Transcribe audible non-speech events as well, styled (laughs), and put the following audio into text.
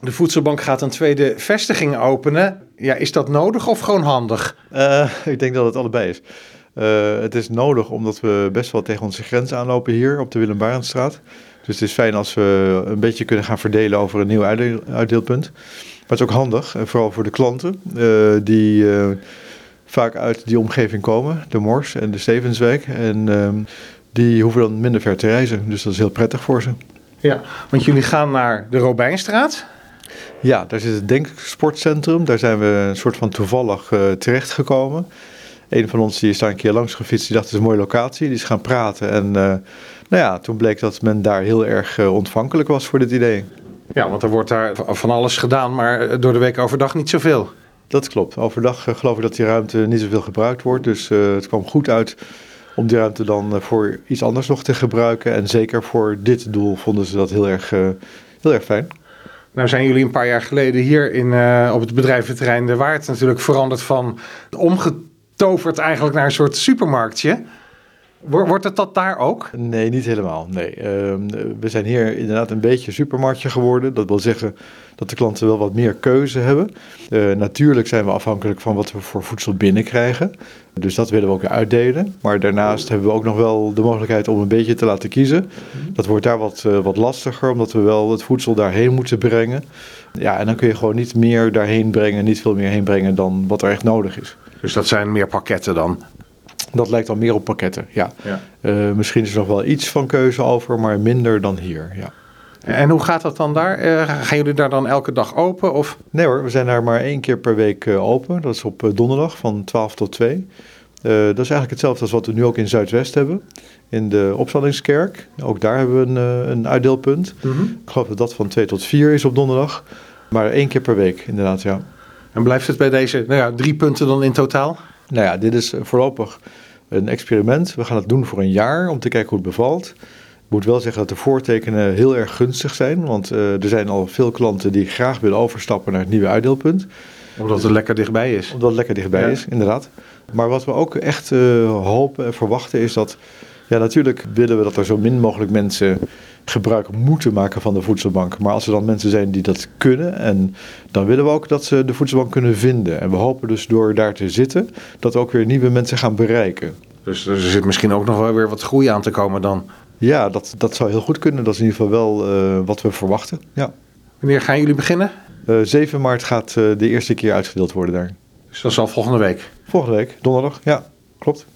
De voedselbank gaat een tweede vestiging openen. Ja, is dat nodig of gewoon handig? Uh, (laughs) ik denk dat het allebei is. Uh, het is nodig omdat we best wel tegen onze grens aanlopen hier op de Willem Barendstraat. Dus het is fijn als we een beetje kunnen gaan verdelen over een nieuw uitdeel, uitdeelpunt. Maar het is ook handig, en vooral voor de klanten uh, die vaak uit die omgeving komen, de Mors en de Stevenswijk. En ehm, die hoeven dan minder ver te reizen, dus dat is heel prettig voor ze. Ja, want jullie gaan naar de Robijnstraat. Ja, daar zit het Denksportcentrum. Daar zijn we een soort van toevallig uh, terechtgekomen. Een van ons die is daar een keer langs gefietst. Die dacht, het is een mooie locatie. Die is gaan praten. En uh, nou ja, toen bleek dat men daar heel erg uh, ontvankelijk was voor dit idee. Ja, want er wordt daar van alles gedaan, maar door de week overdag niet zoveel. Dat klopt. Overdag geloof ik dat die ruimte niet zoveel gebruikt wordt. Dus het kwam goed uit om die ruimte dan voor iets anders nog te gebruiken. En zeker voor dit doel vonden ze dat heel erg, heel erg fijn. Nou zijn jullie een paar jaar geleden hier in, uh, op het bedrijventerrein De Waard natuurlijk veranderd van omgetoverd eigenlijk naar een soort supermarktje. Wordt het dat daar ook? Nee, niet helemaal. Nee. Uh, we zijn hier inderdaad een beetje supermarktje geworden. Dat wil zeggen dat de klanten wel wat meer keuze hebben. Uh, natuurlijk zijn we afhankelijk van wat we voor voedsel binnenkrijgen. Dus dat willen we ook uitdelen. Maar daarnaast hebben we ook nog wel de mogelijkheid om een beetje te laten kiezen. Dat wordt daar wat, uh, wat lastiger, omdat we wel het voedsel daarheen moeten brengen. Ja, en dan kun je gewoon niet meer daarheen brengen, niet veel meer heen brengen dan wat er echt nodig is. Dus dat zijn meer pakketten dan? Dat lijkt dan meer op pakketten, ja. ja. Uh, misschien is er nog wel iets van keuze over, maar minder dan hier, ja. En hoe gaat dat dan daar? Uh, gaan jullie daar dan elke dag open? Of? Nee hoor, we zijn daar maar één keer per week uh, open. Dat is op donderdag van 12 tot 2. dat is eigenlijk hetzelfde als wat we nu ook in Zuidwest hebben. In de opstandingskerk. Ook daar hebben we een, een uitdeelpunt. Mm -hmm. Ik geloof dat dat van 2 tot 4 is op donderdag. Maar één keer per week inderdaad, ja. En blijft het bij deze nou ja, drie punten dan in totaal? Nou ja, dit is voorlopig een experiment. We gaan het doen voor een jaar om te kijken hoe het bevalt. Ik moet wel zeggen dat de voortekenen heel erg gunstig zijn. Want uh, er zijn al veel klanten die graag willen overstappen naar het nieuwe uitdeelpunt. Omdat het lekker dichtbij is. Omdat het lekker dichtbij ja. is, inderdaad. Maar wat we ook echt uh, hopen en verwachten is dat... Ja, natuurlijk willen we dat er zo min mogelijk mensen gebruik moeten maken van de voedselbank. Maar als er dan mensen zijn die dat kunnen, en dan willen we ook dat ze de voedselbank kunnen vinden. En we hopen dus door daar te zitten, dat we ook weer nieuwe mensen gaan bereiken. Dus er zit misschien ook nog wel weer wat groei aan te komen dan? Ja, dat, dat zou heel goed kunnen. Dat is in ieder geval wel uh, wat we verwachten. Ja. Wanneer gaan jullie beginnen? Uh, 7 maart gaat uh, de eerste keer uitgedeeld worden daar. Dus dat is al volgende week? Volgende week, donderdag, ja, klopt.